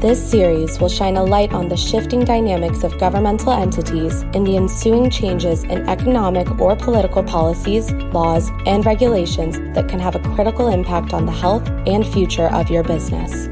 This series will shine a light on the shifting dynamics of governmental entities and the ensuing changes in economic or political policies, laws, and regulations that can have a critical impact on the health and future of your business.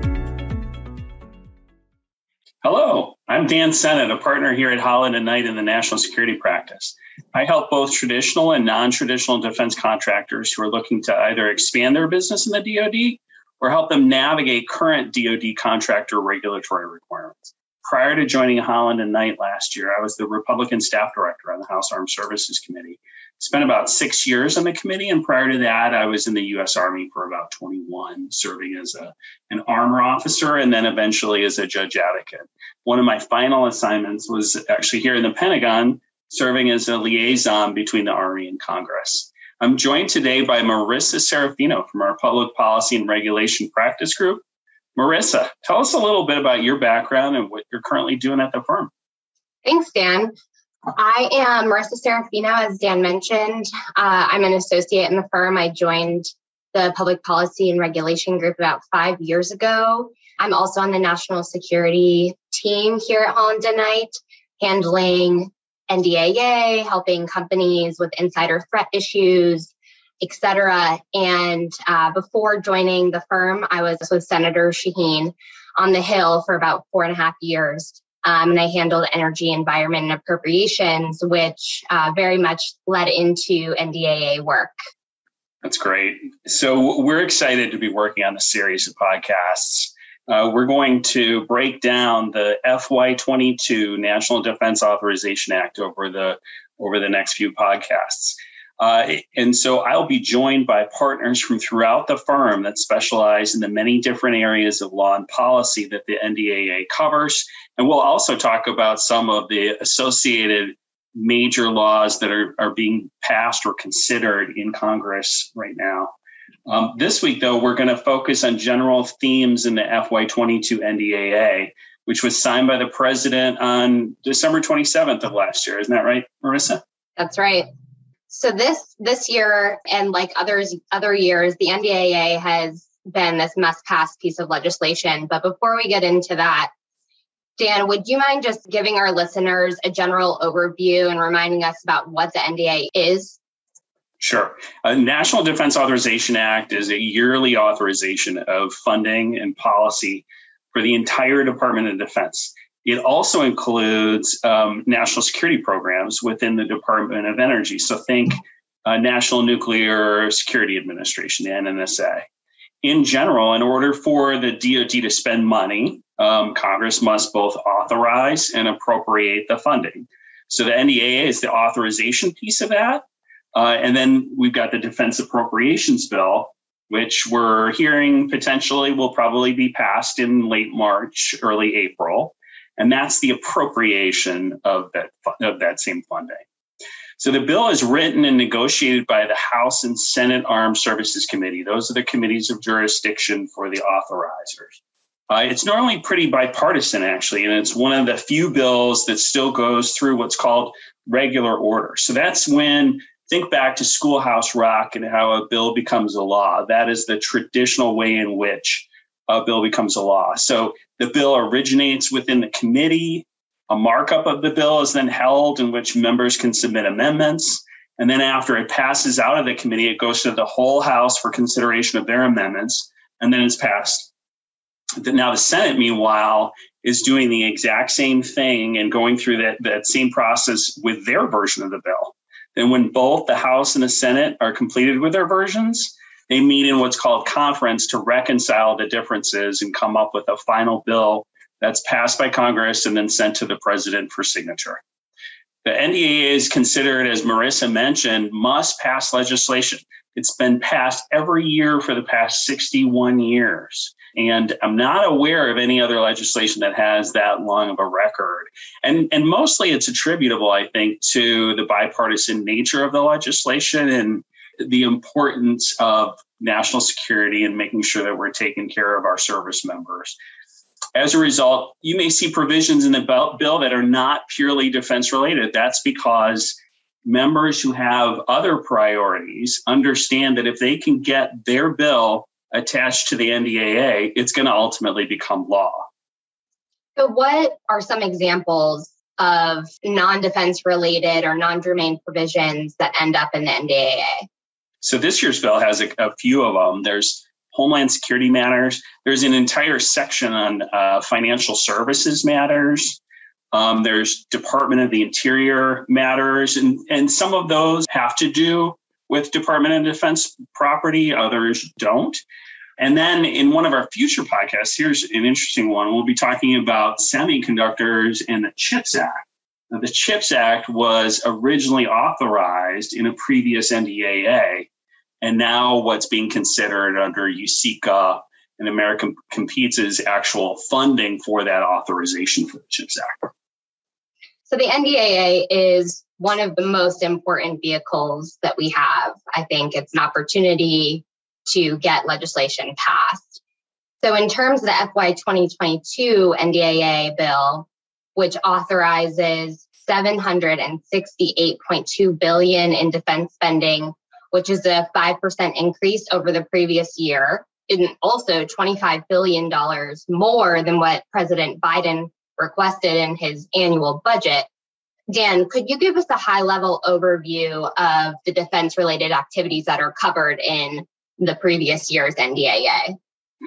Hello, I'm Dan Sennott, a partner here at Holland and Knight in the National Security Practice. I help both traditional and non traditional defense contractors who are looking to either expand their business in the DoD or help them navigate current DoD contractor regulatory requirements. Prior to joining Holland and Knight last year, I was the Republican staff director on the House Armed Services Committee. Spent about six years on the committee, and prior to that, I was in the U.S. Army for about 21, serving as a, an armor officer and then eventually as a judge advocate. One of my final assignments was actually here in the Pentagon, serving as a liaison between the Army and Congress. I'm joined today by Marissa Serafino from our Public Policy and Regulation Practice Group. Marissa, tell us a little bit about your background and what you're currently doing at the firm. Thanks, Dan. I am Marissa Serafino, as Dan mentioned. Uh, I'm an associate in the firm. I joined the Public Policy and Regulation Group about five years ago. I'm also on the national security team here at Holland and Knight, handling NDAA, helping companies with insider threat issues, etc. And uh, before joining the firm, I was with Senator Shaheen on the Hill for about four and a half years. Um, and I handled energy, environment, and appropriations, which uh, very much led into NDAA work. That's great. So we're excited to be working on a series of podcasts uh, we're going to break down the FY22 National Defense Authorization Act over the over the next few podcasts. Uh, and so I'll be joined by partners from throughout the firm that specialize in the many different areas of law and policy that the NDAA covers. And we'll also talk about some of the associated major laws that are, are being passed or considered in Congress right now. Um, this week, though, we're going to focus on general themes in the FY22 NDAA, which was signed by the president on December 27th of last year. Isn't that right, Marissa? That's right. So this this year, and like others other years, the NDAA has been this must-pass piece of legislation. But before we get into that, Dan, would you mind just giving our listeners a general overview and reminding us about what the NDA is? Sure. A National Defense Authorization Act is a yearly authorization of funding and policy for the entire Department of Defense. It also includes um, national security programs within the Department of Energy. So think uh, National Nuclear Security Administration, the NNSA. In general, in order for the DoD to spend money, um, Congress must both authorize and appropriate the funding. So the NDAA is the authorization piece of that. Uh, and then we've got the Defense Appropriations Bill, which we're hearing potentially will probably be passed in late March, early April. And that's the appropriation of that, of that same funding. So the bill is written and negotiated by the House and Senate Armed Services Committee. Those are the committees of jurisdiction for the authorizers. Uh, it's normally pretty bipartisan, actually, and it's one of the few bills that still goes through what's called regular order. So that's when think back to Schoolhouse Rock and how a bill becomes a law. That is the traditional way in which a bill becomes a law. So the bill originates within the committee. A markup of the bill is then held in which members can submit amendments. And then after it passes out of the committee, it goes to the whole House for consideration of their amendments, and then it's passed. Now, the Senate, meanwhile, is doing the exact same thing and going through that, that same process with their version of the bill. Then, when both the House and the Senate are completed with their versions, they meet in what's called conference to reconcile the differences and come up with a final bill that's passed by Congress and then sent to the president for signature. The NDAA is considered, as Marissa mentioned, must pass legislation. It's been passed every year for the past 61 years. And I'm not aware of any other legislation that has that long of a record. And, and mostly it's attributable, I think, to the bipartisan nature of the legislation and the importance of national security and making sure that we're taking care of our service members. As a result, you may see provisions in the bill that are not purely defense related. That's because members who have other priorities understand that if they can get their bill attached to the NDAA, it's going to ultimately become law. So, what are some examples of non defense related or non germane provisions that end up in the NDAA? So, this year's bill has a, a few of them. There's Homeland Security matters. There's an entire section on uh, financial services matters. Um, there's Department of the Interior matters, and, and some of those have to do with Department of Defense property, others don't. And then in one of our future podcasts, here's an interesting one. We'll be talking about semiconductors and the CHIPS Act. Now, the CHIPS Act was originally authorized in a previous NDAA, and now what's being considered under USICA and American Competes is actual funding for that authorization for the CHIPS Act. So the NDAA is one of the most important vehicles that we have. I think it's an opportunity to get legislation passed. So in terms of the FY 2022 NDAA bill, which authorizes 768.2 billion in defense spending, which is a 5% increase over the previous year, and also $25 billion more than what President Biden requested in his annual budget. Dan, could you give us a high level overview of the defense related activities that are covered in the previous year's NDAA?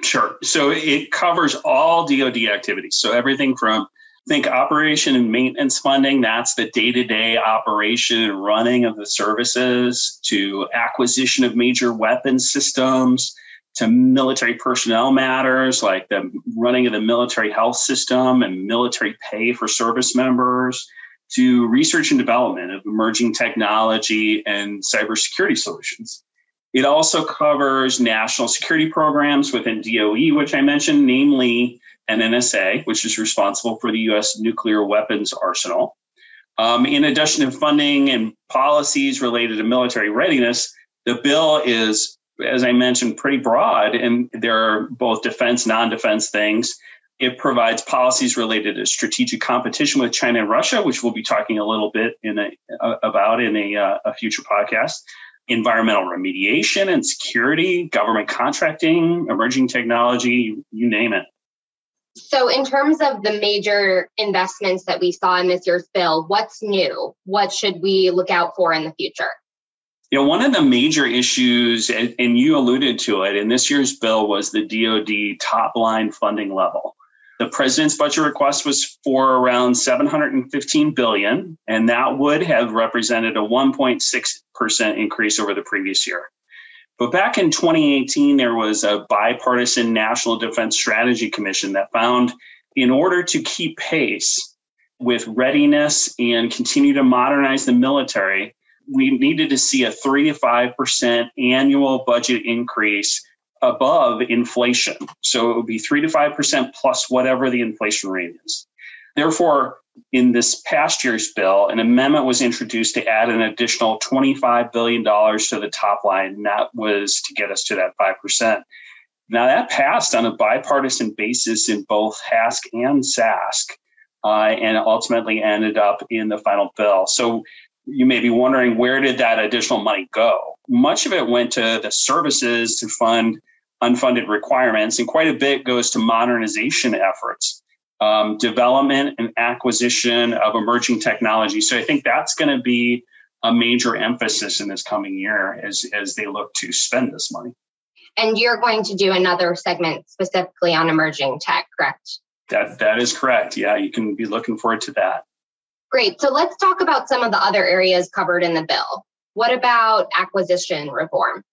Sure. So it covers all DoD activities. So everything from think operation and maintenance funding, that's the day to day operation and running of the services, to acquisition of major weapon systems, to military personnel matters like the running of the military health system and military pay for service members, to research and development of emerging technology and cybersecurity solutions. It also covers national security programs within DOE, which I mentioned, namely NNSA, which is responsible for the U.S. nuclear weapons arsenal. Um, in addition to funding and policies related to military readiness, the bill is, as I mentioned, pretty broad, and there are both defense, non defense things. It provides policies related to strategic competition with China and Russia, which we'll be talking a little bit in a, about in a, uh, a future podcast environmental remediation and security, government contracting, emerging technology, you name it. So, in terms of the major investments that we saw in this year's bill, what's new? What should we look out for in the future? You know, one of the major issues, and you alluded to it in this year's bill, was the DoD top line funding level. The president's budget request was for around 715 billion, and that would have represented a 1.6% increase over the previous year. But back in 2018, there was a bipartisan National Defense Strategy Commission that found in order to keep pace with readiness and continue to modernize the military, we needed to see a 3 to 5% annual budget increase above inflation. So it would be 3 to 5% plus whatever the inflation rate is. Therefore, in this past year's bill, an amendment was introduced to add an additional $25 billion to the top line, and that was to get us to that 5%. Now, that passed on a bipartisan basis in both HASC and SASC, uh, and ultimately ended up in the final bill. So you may be wondering where did that additional money go? Much of it went to the services to fund unfunded requirements, and quite a bit goes to modernization efforts, um, development and acquisition of emerging technology. So I think that's going to be a major emphasis in this coming year as, as they look to spend this money. And you're going to do another segment specifically on emerging tech, correct? That that is correct. Yeah, you can be looking forward to that. Great. So let's talk about some of the other areas covered in the bill. What about acquisition reform?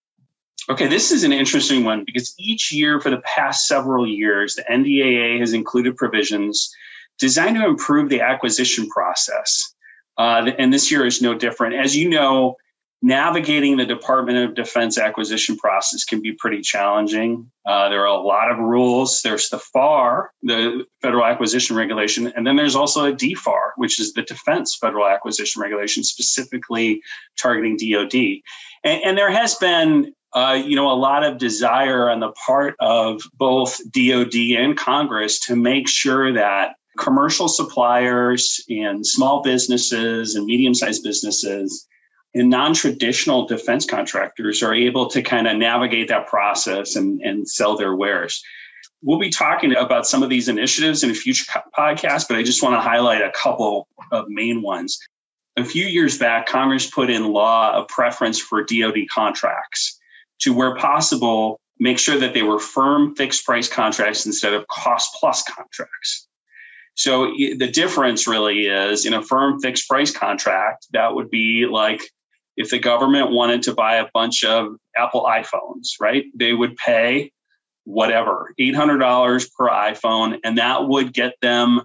Okay, this is an interesting one because each year for the past several years, the NDAA has included provisions designed to improve the acquisition process. Uh, and this year is no different. As you know, navigating the Department of Defense acquisition process can be pretty challenging. Uh, there are a lot of rules. There's the FAR, the Federal Acquisition Regulation, and then there's also a DFAR, which is the Defense Federal Acquisition Regulation, specifically targeting DoD. And, and there has been uh, you know, a lot of desire on the part of both DoD and Congress to make sure that commercial suppliers and small businesses and medium-sized businesses and non-traditional defense contractors are able to kind of navigate that process and, and sell their wares. We'll be talking about some of these initiatives in a future podcast, but I just want to highlight a couple of main ones. A few years back, Congress put in law a preference for DoD contracts to where possible, make sure that they were firm fixed price contracts instead of cost plus contracts. So the difference really is in a firm fixed price contract, that would be like if the government wanted to buy a bunch of Apple iPhones, right? They would pay whatever, $800 per iPhone, and that would get them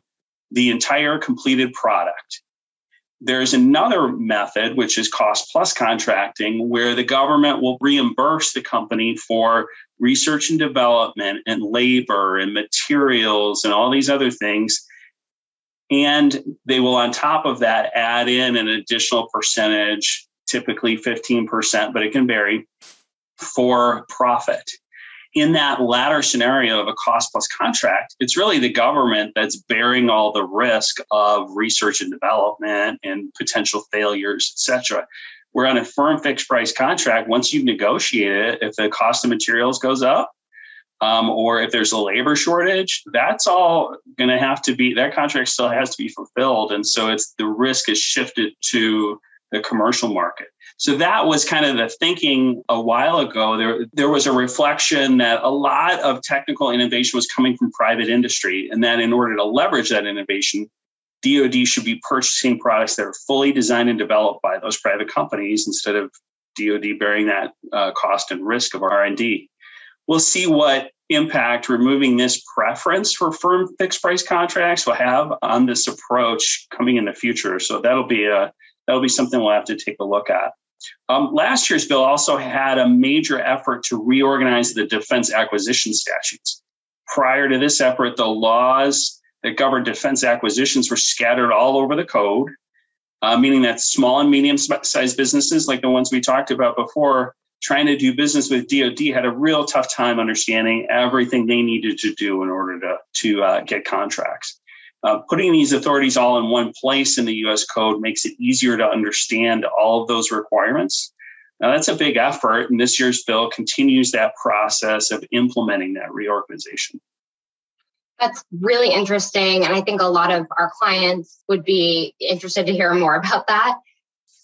the entire completed product. There's another method, which is cost plus contracting, where the government will reimburse the company for research and development and labor and materials and all these other things. And they will, on top of that, add in an additional percentage, typically 15%, but it can vary, for profit in that latter scenario of a cost plus contract, it's really the government that's bearing all the risk of research and development and potential failures, et cetera. We're on a firm fixed price contract. Once you've negotiated it, if the cost of materials goes up, um, or if there's a labor shortage, that's all going to have to be that contract still has to be fulfilled, and so it's the risk is shifted to the commercial market. So that was kind of the thinking a while ago. There, there was a reflection that a lot of technical innovation was coming from private industry, and that in order to leverage that innovation, DoD should be purchasing products that are fully designed and developed by those private companies instead of DoD bearing that uh, cost and risk of R&D. We'll see what impact removing this preference for firm fixed price contracts will have on this approach coming in the future. So that'll be a that'll be something we'll have to take a look at. Um, last year's bill also had a major effort to reorganize the defense acquisition statutes. Prior to this effort, the laws that govern defense acquisitions were scattered all over the code, uh, meaning that small and medium sized businesses, like the ones we talked about before, trying to do business with DoD had a real tough time understanding everything they needed to do in order to, to uh, get contracts. Uh, putting these authorities all in one place in the US code makes it easier to understand all of those requirements. Now, that's a big effort, and this year's bill continues that process of implementing that reorganization. That's really interesting. And I think a lot of our clients would be interested to hear more about that.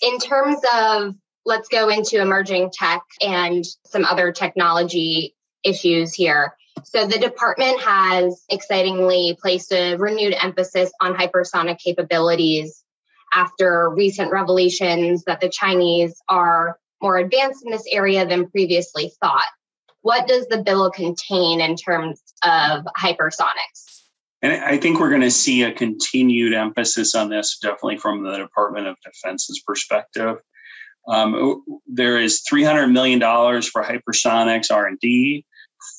In terms of, let's go into emerging tech and some other technology issues here. So the department has excitingly placed a renewed emphasis on hypersonic capabilities after recent revelations that the Chinese are more advanced in this area than previously thought. What does the bill contain in terms of hypersonics? And I think we're going to see a continued emphasis on this, definitely from the Department of Defense's perspective. Um, there is $300 million for hypersonics R&D.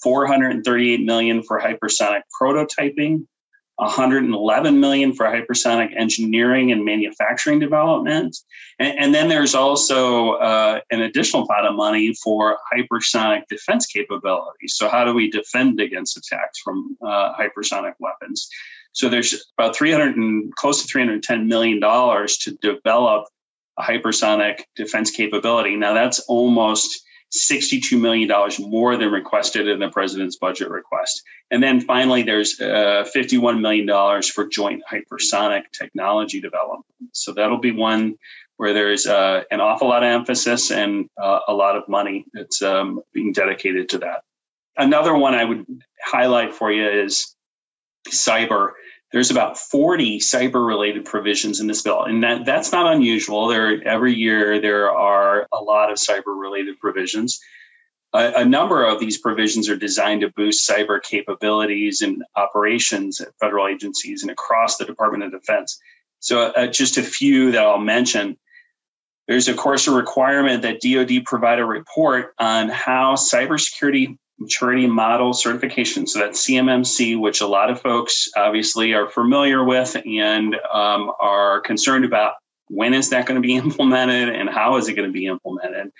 438 million for hypersonic prototyping, 111 million for hypersonic engineering and manufacturing development. And, and then there's also uh, an additional pot of money for hypersonic defense capabilities. So, how do we defend against attacks from uh, hypersonic weapons? So, there's about 300 and close to 310 million dollars to develop a hypersonic defense capability. Now, that's almost $62 million more than requested in the president's budget request. And then finally, there's uh, $51 million for joint hypersonic technology development. So that'll be one where there's uh, an awful lot of emphasis and uh, a lot of money that's um, being dedicated to that. Another one I would highlight for you is cyber there's about 40 cyber related provisions in this bill and that, that's not unusual. There every year there are a lot of cyber related provisions. A, a, number of these provisions are designed to boost cyber capabilities and operations at federal agencies and across the department of defense. So uh, just a few that i'll mention. There's of course a requirement that dod provide a report on how cybersecurity maturity model certification. So that's CMMC, which a lot of folks obviously are familiar with and um, are concerned about when is that going to be implemented and how is it going to be implemented.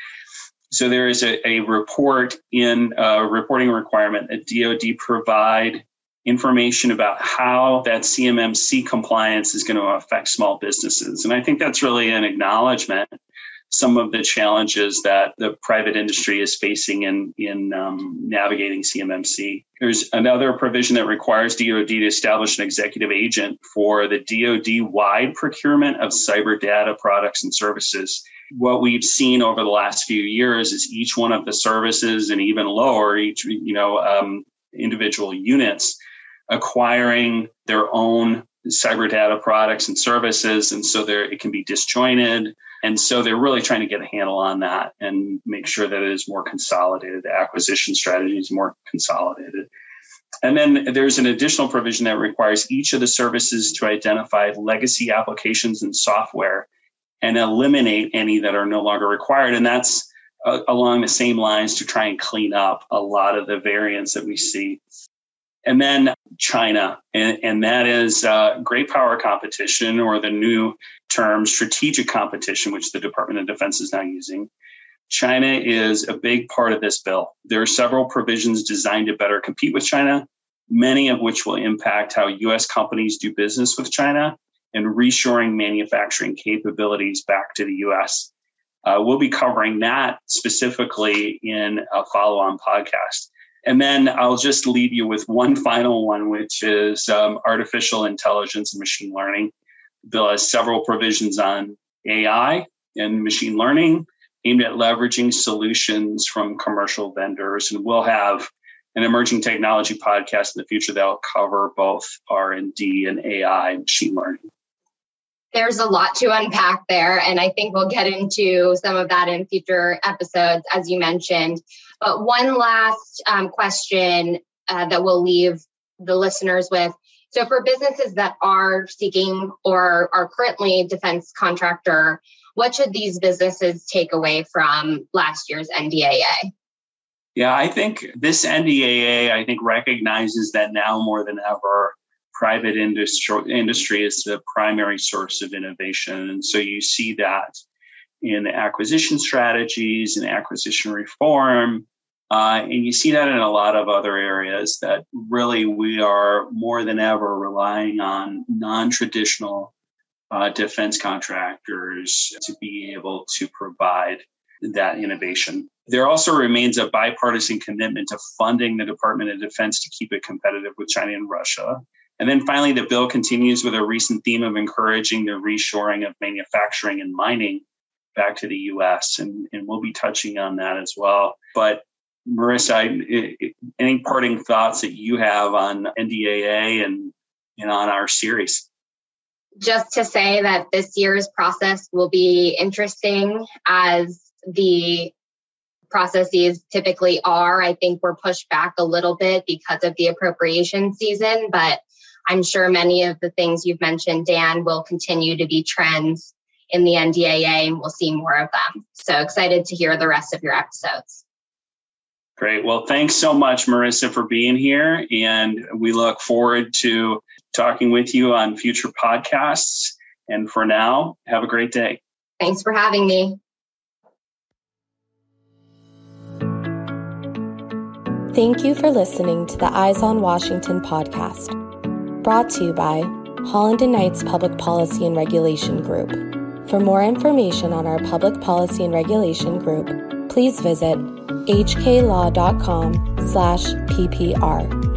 So there is a, a report in a reporting requirement that DoD provide information about how that CMMC compliance is going to affect small businesses. And I think that's really an acknowledgement some of the challenges that the private industry is facing in in um, navigating CMMC. There's another provision that requires DoD to establish an executive agent for the DoD wide procurement of cyber data products and services. What we've seen over the last few years is each one of the services, and even lower, each you know um, individual units acquiring their own cyber data products and services, and so there it can be disjointed. And so they're really trying to get a handle on that and make sure that it is more consolidated. The acquisition strategy is more consolidated. And then there's an additional provision that requires each of the services to identify legacy applications and software and eliminate any that are no longer required. And that's uh, along the same lines to try and clean up a lot of the variants that we see and then China, and, and that is uh, great power competition, or the new term strategic competition, which the Department of Defense is now using. China is a big part of this bill. There are several provisions designed to better compete with China, many of which will impact how U.S. companies do business with China and reshoring manufacturing capabilities back to the U.S. Uh, we'll be covering that specifically in a follow on podcast. And then I'll just leave you with one final one, which is um, artificial intelligence and machine learning. The bill has several provisions on AI and machine learning aimed at leveraging solutions from commercial vendors. And we'll have an emerging technology podcast in the future that will cover both R&D and AI and machine learning. There's a lot to unpack there, and I think we'll get into some of that in future episodes, as you mentioned. But one last um, question uh, that we'll leave the listeners with. So, for businesses that are seeking or are currently defense contractor, what should these businesses take away from last year's NDAA? Yeah, I think this NDAA, I think, recognizes that now more than ever, private industry, industry is the primary source of innovation. And so you see that in acquisition strategies and acquisition reform. Uh, and you see that in a lot of other areas that really we are more than ever relying on non traditional uh, defense contractors to be able to provide that innovation. There also remains a bipartisan commitment to funding the Department of Defense to keep it competitive with China and Russia. And then finally, the bill continues with a recent theme of encouraging the reshoring of manufacturing and mining back to the US. And, and we'll be touching on that as well. But Marissa, any parting thoughts that you have on NDAA and, and on our series? Just to say that this year's process will be interesting as the processes typically are. I think we're pushed back a little bit because of the appropriation season, but I'm sure many of the things you've mentioned, Dan, will continue to be trends in the NDAA and we'll see more of them. So excited to hear the rest of your episodes. Great. Well, thanks so much, Marissa, for being here. And we look forward to talking with you on future podcasts. And for now, have a great day. Thanks for having me. Thank you for listening to the Eyes on Washington podcast, brought to you by Holland and Knights Public Policy and Regulation Group. For more information on our Public Policy and Regulation Group, please visit hklaw.com slash ppr.